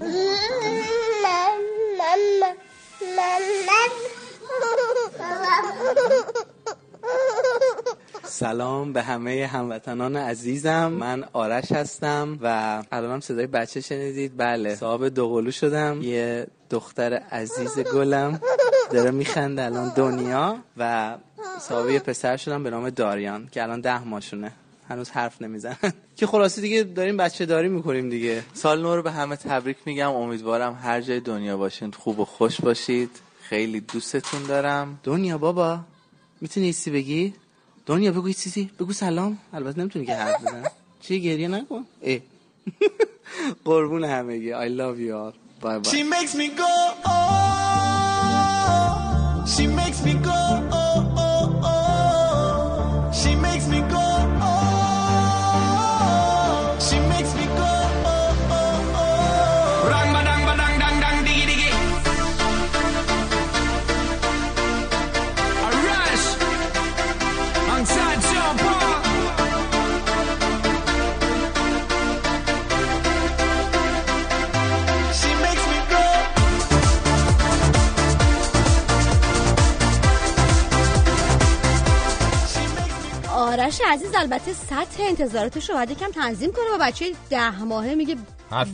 سلام به همه هموطنان عزیزم. من آرش هستم و الانم صدای بچه شنیدید. بله صاحب دوقلو شدم. یه دختر عزیز گلم داره میخنده الان دنیا و صاحب یه پسر شدم به نام داریان که الان ده ماشونه. هنوز حرف نمی‌زنن که خلاصه دیگه داریم بچه داری می‌کنیم دیگه. سال نو رو به همه تبریک میگم. امیدوارم هر جای دنیا باشین. خوب و خوش باشید. خیلی دوستتون دارم. دنیا بابا می‌تونی ایسی بگی؟ دنیا بگو چیزی. بگو سلام. البته نمی‌تونی که حرف بزن چی؟ گریه نکن. اه. قربون همگی. I love you all. Bye bye. She makes me go آرش عزیز البته سطح انتظاراتش رو باید یکم تنظیم کنه با بچه ده ماهه میگه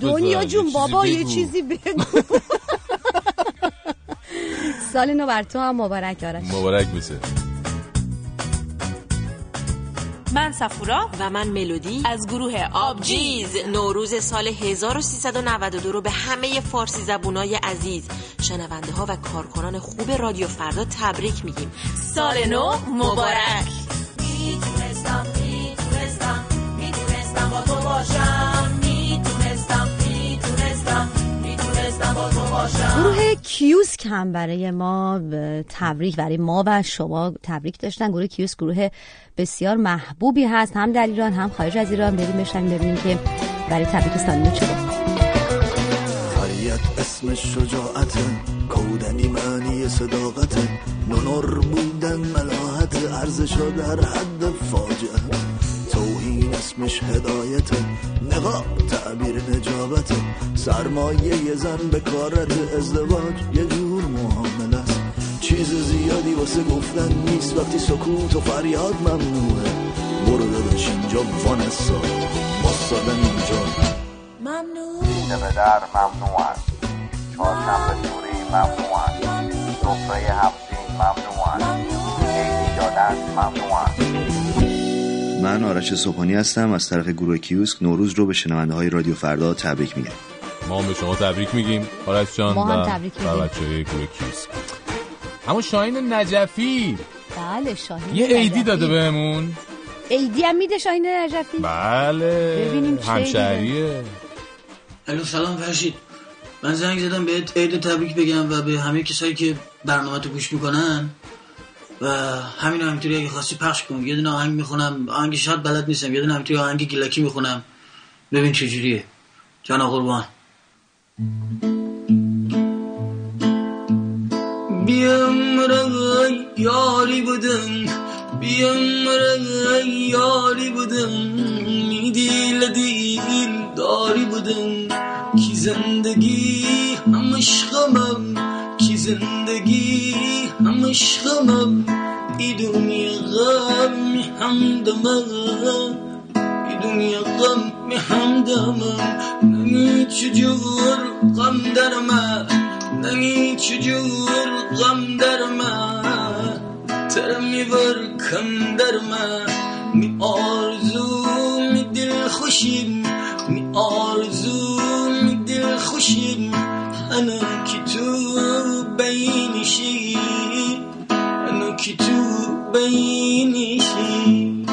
دنیا جون بابا یه. چیزی بگو. سال نو بر تو هم مبارک آرش. مبارک بشه من سفورا و من ملودی از گروه آبجیز نوروز سال 1392 رو به همه فارسی زبونای عزیز شنونده ها و کارکنان خوب رادیو فردا تبریک میگیم. سال نو مبارک. باشم می‌تونستم می‌تونستم می‌تونستم با تو باشم. گروه کیوسک هم برای ما تبریک برای ما و شما تبریک داشتن. گروه کیوسک گروه بسیار محبوبی هست. هم در ایران هم خارج از ایران. بریم بشنویم ببینیم که برای تبریک سال نو چه گفت. فریت اسم شجاعت کودنی معنی صداقت نونر بودن ملاحت ارزش در حد فاجعه. اسمش هدایت. نقاب تعبیر نجابت. سرمایه یه زن به کارت ازدواج. یه جور معامله است. چیز زیادی واسه گفتن نیست. وقتی سکوت و فریاد ممنوعه. برو داداش اینجا وانسا باستادن اینجا. اینه به در ممنوع است. چهارشنبه سوری ممنوع است. سفره هفتین ممنوع است. عیدی دادن ممنوع است. من آرش صبحانی هستم. از طرف گروه کیوسک نوروز رو به شنونده های رادیو فردا تبریک میگم. ما هم به شما تبریک میگیم. آرش جان ما هم و تبریک میگیم. بچه های گروه کیوس اما شاهین نجفی. بله شاهین یه عیدی. داده بهمون. عیدی هم میده شاهین نجفی؟ بله. ببینیم چه همشهریه. الو سلام فرشید. من زنگ زدم بهت عید تبریک بگم و به همه کسایی که برنامه تو گوش می‌کنن. و همین همینطوری اگه خواستی پخش کن. یه دونه آهنگ می‌خونم. آهنگ شاید بلد نیستم. یه دونه همینطوری آهنگ گیلکی می‌خونم. ببین چجوریه جانا قربان. بیام رای یاری بودم. بیام رای یاری بودم. دیل دیل داری بودم. زندگی هم عشقمم کی زندگی هم عشقمم ای دنیا غم همدمه می‌دونی غم می همدمه نمی چجور غم در من نمی چجور غم در من تر میبر کم در من می آرزو می دل خوشیم می آرزو می خوشیم انا که تو بینشی انا که تو بینشی.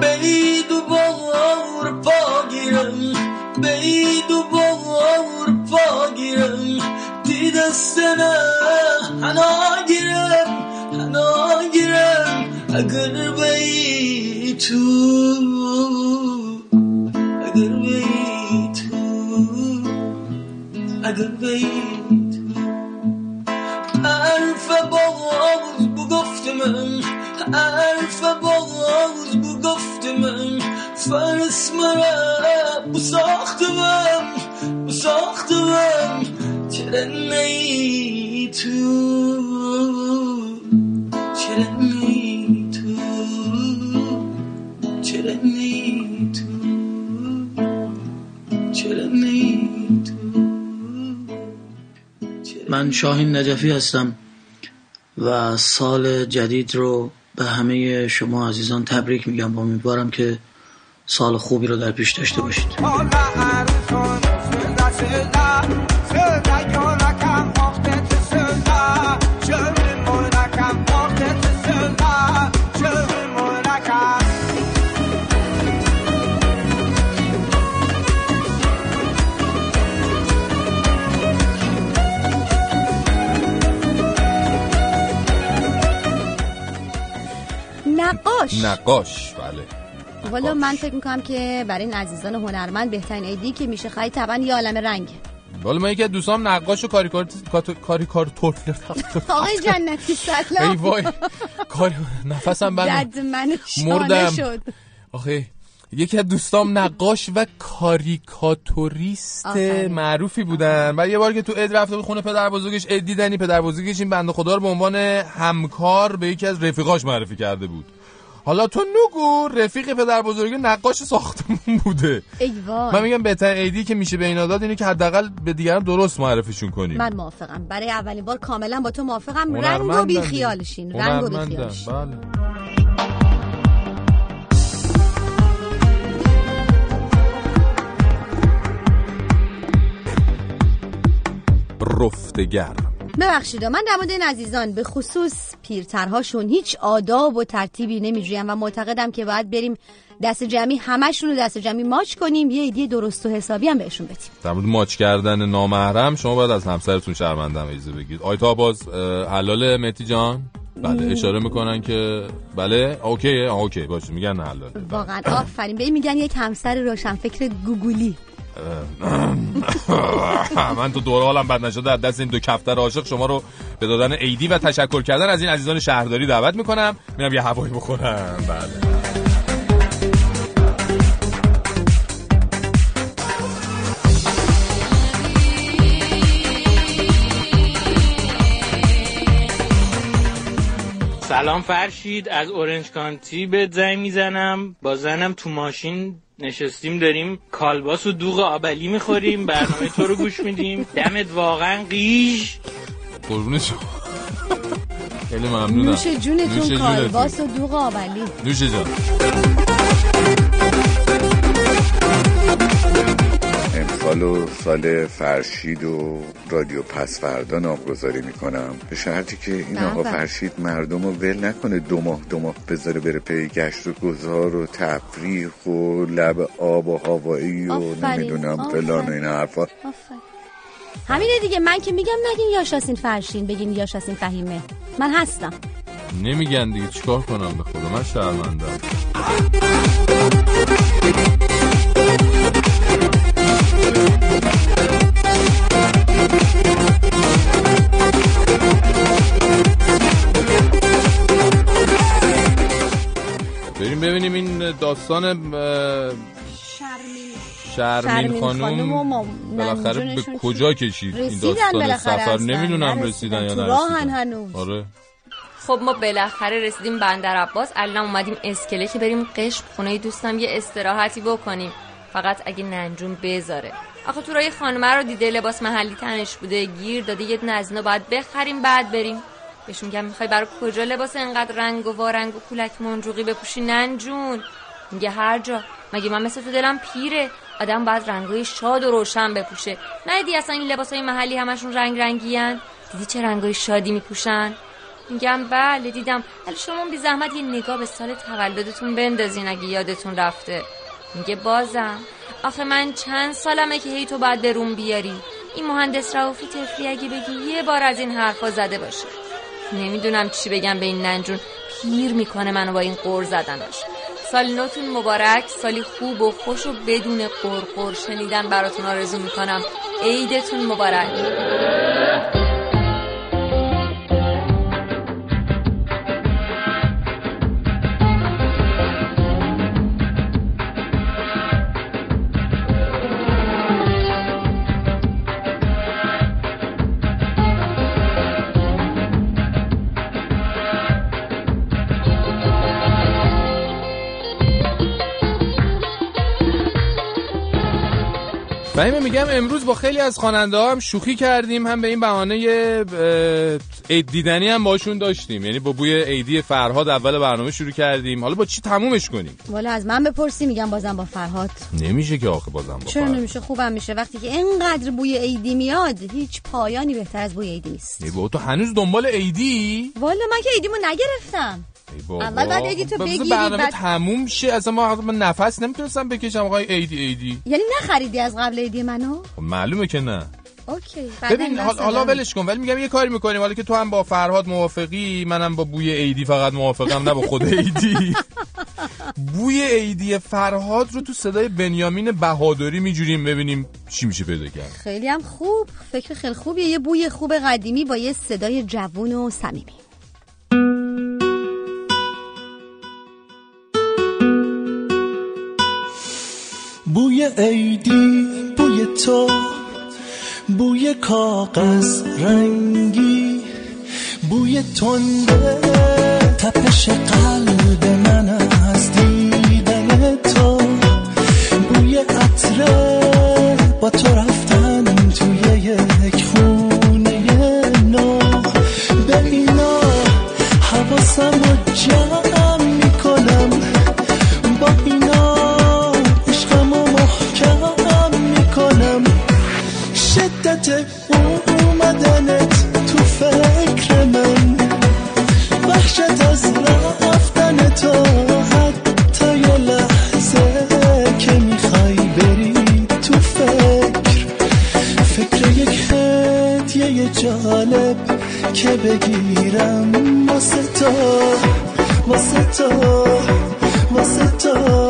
بید و بار پا گیرم بید و بار پا گیرم دی دست نه هنا گیرم هنا گیرم اگر بی تو تو حرف باز بگفت من. حرف باز بگفت من. فرس مرا بساخت من. بساخت من. چرا نی تو؟ چرا تو؟ چرا نی من شاهین نجفی هستم و سال جدید رو به همه شما عزیزان تبریک میگم و امیدوارم که سال خوبی رو در پیش داشته باشید. نقاش بله. والا من فکر می‌کنم که برای این عزیزان هنرمند بهترین ایدی که میشه خرید طبعا یه عالم رنگ. والا من یکی از دوستام نقاش و کاریکار کاریکاتور آقای جنتی سلام. ای وای. نفسم بند مردم. شد. آخه یکی از دوستام نقاش و کاریکاتوریست. معروفی بودن. و یه بار که تو اد رفته بود خونه پدر بزرگش اد دیدنی پدر بزرگش این بنده خدا رو به عنوان همکار به یکی از رفیقاش معرفی کرده بود. حالا تو نگو رفیق پدر بزرگی نقاش ساختمون بوده. ای وای. من میگم بهترین ایدی که میشه به اینا داد اینه که حداقل به دیگران درست معرفیشون کنیم. من موافقم. برای اولین بار کاملا با تو موافقم. رنگ و بی. خیالشین رنگ و بی خیالشین بله. رفتگر. ببخشید من در مورد این عزیزان به خصوص پیرترهاشون هیچ آداب و ترتیبی نمیجویم و معتقدم که باید بریم دست جمعی همشون رو دست جمعی ماچ کنیم. یه ایدی درست و حسابی هم بهشون بدیم. در مورد ماچ کردن نامحرم شما باید از همسرتون شرمنده ایزه بگید آیتا باز اه، حلاله متی جان؟ بله اشاره می‌کنن که بله اوکیه آه، اوکی باشه میگن حلاله واقعا آفرین. به این میگن یک همسر روشنفکر گوگولی. من تو دور حالم بد نشده از دست این دو کفتر عاشق شما رو به دادن ایدی و تشکر کردن از این عزیزان شهرداری دعوت می‌کنم. میرم یه هوایی بخورم بله. سلام فرشید. از اورنج کانتی به زنگ می‌زنم. با زنم تو ماشین نشستیم داریم کالباس و دوغ آبلی می‌خوریم برنامه تو رو گوش میدیم. دمت واقعا قیش قربون شما. خیلی ممنونم. نوش جونتون کالباس و دوغ آبلی. نوش جان امسال و سال فرشید و رادیو پس فردا نامگذاری می‌کنم. به شرطی که این بله. آقا فرشید مردم رو ول نکنه دو ماه دو ماه بذاره بره پی گشت و گذار و تفریح و لب آب و هوایی و نمی‌دونم فلان و این حرفا. همینه دیگه من که میگم نگین یاشاسین فرشین بگین یاشاسین فهیمه. من هستم. نمیگن دیگه چیکار کنم به خدا؟ من شرمندم بریم ببینیم این داستان شرمین و خانوم ما- بالاخره به کجا کشید این داستان سفر. نمی‌دونم. رسیدن یا نرسیدن هنوز. آره خب ما بالاخره رسیدیم بندر عباس الان اومدیم اسکله که بریم قشم خونه دوستم یه استراحتی بکنیم فقط اگه ننجون بذاره. آخه تو رای خانمه رو دیده لباس محلی تنش بوده گیر داده یه اینا باید بخریم بعد بریم. بهشون میگم می‌خوای برای کجا لباس انقدر رنگ و وارنگ و کولک منجوقی بپوشی ننجون؟ میگه هر جا. مگه من مثل تو دلم پیره؟ آدم باید رنگای شاد و روشن بپوشه. ندیدی اصلا این لباس های محلی همشون رنگ رنگیان؟ دیدی چه رنگای شادی میپوشن؟ میگم بله دیدم. ولی شما بی زحمت یه نگاه به سال تولدتون بندازین اگه یادتون رفته. میگه بازم. آخه من چند سالمه که هی تو باید به روم بیاری. این مهندس رعوفی تفلی اگه بگی یه بار از این حرفا زده باشه. نمی‌دونم چی بگم به این ننجون. پیر می‌کنه منو با این قور زدنش. سال نوتون مبارک سالی خوب و خوش و بدون قرقر شنیدن براتون آرزو می‌کنم. عیدتون مبارک. فهیمه میگم امروز با خیلی از خواننده هم شوخی کردیم هم به این بهانه عید دیدنی هم باشون داشتیم. یعنی با بوی عیدی فرهاد اول برنامه شروع کردیم. حالا با چی تمومش کنیم؟ والا از من بپرسی میگم بازم با فرهاد. نمیشه که آخه بازم با چرا. نمیشه؟ خوبم میشه. وقتی که اینقدر بوی عیدی میاد هیچ پایانی بهتر از بوی عیدی نیست. تو هنوز دنبال عیدی؟ والا من که عیدیمو نگرفتم. اول بعد عیدی تو بگیری، برنامه بعد- تموم شه. اصلا ما من نفس نمی‌تونستم بکشم. آقای عیدی عیدی یعنی نخریدی از قبل عیدی منو؟ خب معلومه که نه. اوکی. ببین حالا. ولش کن. ولی میگم یه کاری می‌کنیم. حالا که تو هم با فرهاد موافقی منم با بوی عیدی فقط موافقم نه با خود عیدی بوی عیدی فرهاد رو تو صدای بنیامین بهادری میجوریم ببینیم چی میشه پیدا کرد. خیلی هم خوب. فکر خیلی خوبیه. یه بوی خوب قدیمی با یه صدای جوون و صمیمی. بوی عیدی بوی تو بوی کاغذ رنگی بوی تنده تپش قلب بگیرم واسه تو واسه تو واسه تو.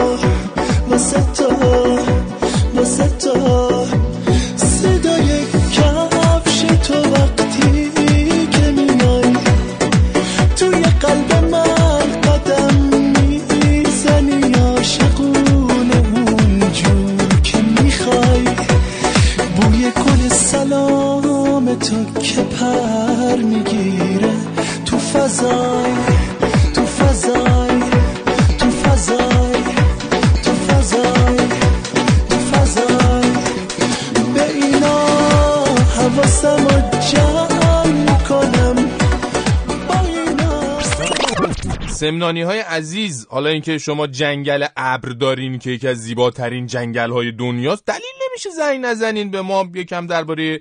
سمنانی های عزیز حالا اینکه شما جنگل ابر دارین که یکی از زیباترین جنگل های دنیاست دلیل نمیشه زنگ نزنین به ما یکم درباره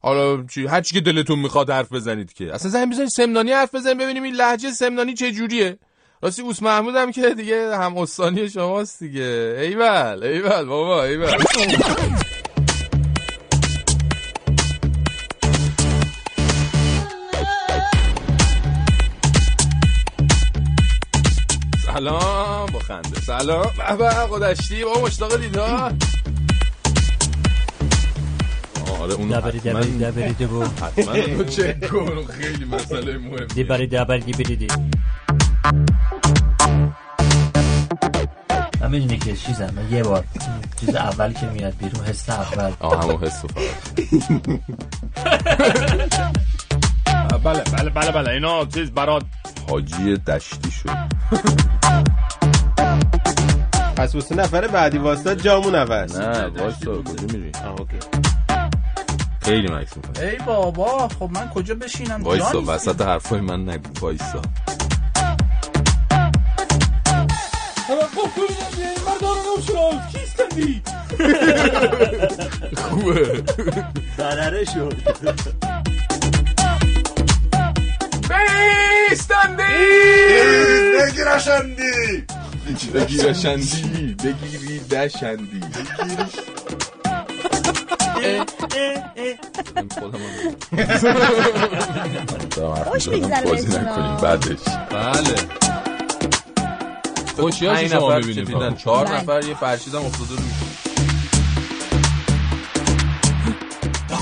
حالا چی هر چی که دلتون می‌خواد حرف بزنید که. اصلا زنگ بزنید سمنانی حرف بزنید ببینیم این لهجه سمنانی چه جوریه. راستی اوس محمود هم که دیگه هم استانی شماست دیگه. ایول ایول بابا ایول. سلام با خنده. سلام. بابا قدشتی بابا مشتاق دیدار آره اون دبری دبری دبری دبو. حتما اونو چک کن. خیلی مسئله مهم دیبری دبری دیبری دی. من می‌دونی که چیزم من یه بار چیز اول که میاد بیرون حس اول. آه همون حس فقط بله بله بله بله اینا چیز برات حاجی دشتی شد پس واسه نفر بعدی واسه جامون عوض نه وایسا کجا میری اوکی خیلی مکس می‌کنی ای بابا خب من کجا بشینم وایسا. وسط حرفای من نگو وایسا خوبه ضرره شد بیستندی بگیرشندی. بگیرشندی. بگیری دشندی خوش می‌گذره. بعدش. بله. خوشیاشو پنج شما چپیدن. چهار بله. نفر یه فرشیدم افتاده رو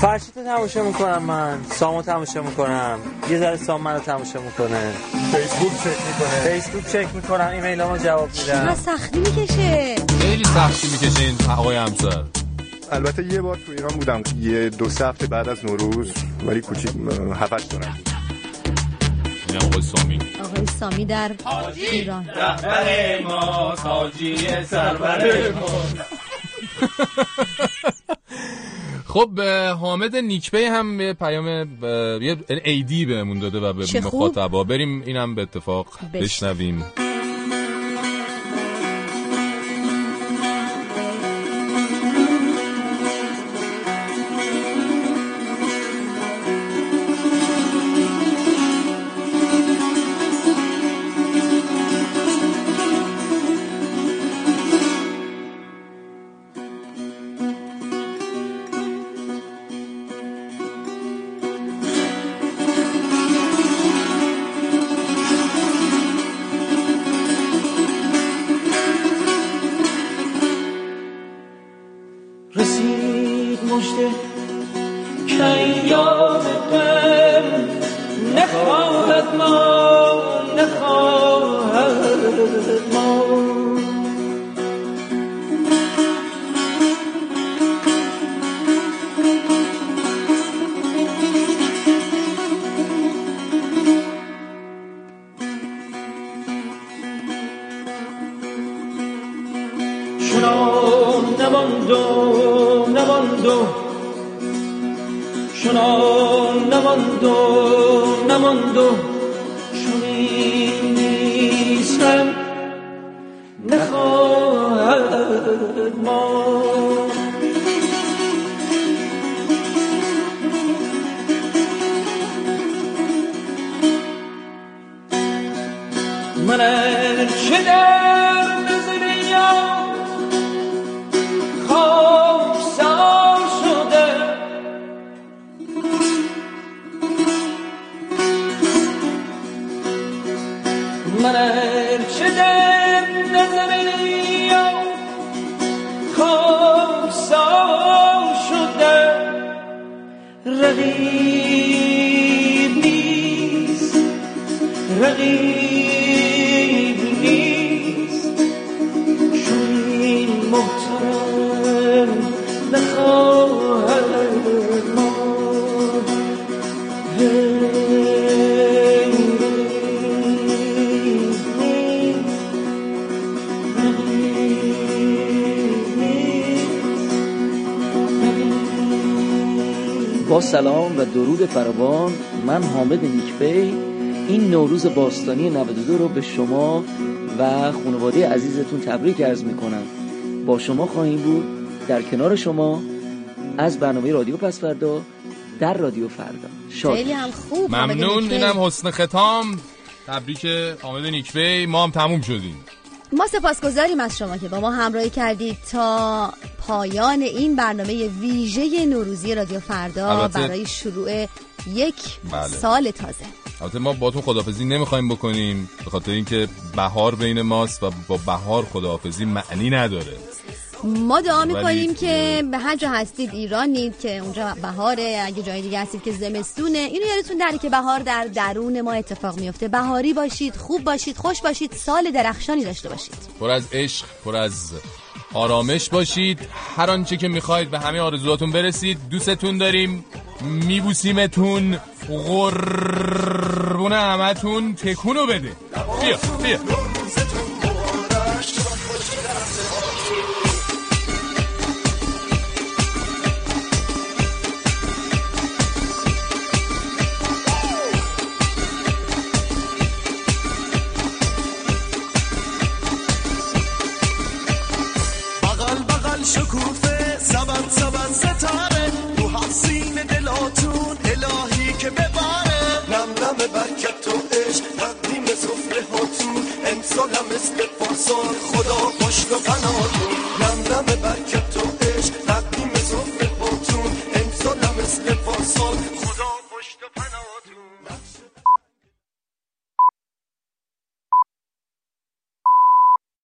فرشید رو تماشا می‌کنم من. سامو تماشا می‌کنم. یه ذره سام منو تماشا می‌کنه. فیسبوک چک می‌کنه. فیسبوک چک می‌کنم. ایمیل رو جواب میدم. سختی می‌کشه؟ خیلی سختی می‌کشه این آقای همسر. البته یه بار تو ایران بودم. یه دو سه هفته بعد از نوروز ولی کوچیک هفتش دارم. اینم آقای سامی. آقای سامی در ایران. رهبر ما حاجی سرور ما. خب حامد نیکپی هم یه پیام یه ایدی بهمون داده و به. مخاطبا بریم اینم به اتفاق بش. بشنویم من حامد نیکبی این نوروز باستانی 92 رو به شما و خانواده عزیزتون تبریک عرض می‌کنم. با شما خواهیم بود در کنار شما از برنامه رادیو پس فردا در رادیو فردا. شاد خیلی هم خوب ممنون نیکبی. اینم حسن ختام. تبریک حامد نیکبی ما هم تموم شدیم. ما سپاسگزاریم از شما که با ما همراهی کردید تا پایان این برنامه ویژه نوروزی رادیو فردا برای شروع یک بله. سال تازه. البته ما باتون خداحافظی نمی‌خوایم بکنیم به خاطر اینکه بهار بین ماست و با بهار خداحافظی معنی نداره. ما دعا می‌کنیم که به هر جا هستید ایرانید که اونجا بهاره اگه جای دیگه هستید که زمستونه اینو یادتون نره که بهار در درون ما اتفاق میفته بهاری باشید خوب باشید خوش باشید سال درخشانی داشته باشید. پر از عشق پر از آرامش باشید. هر آنچه که می‌خواید به همه آرزوهاتون برسید. دوستتون داریم. میبوسیمتون. قربون همتون. تکونو بده. بیا بیا. بفرست خدا پشت و بناتون نم نم برکت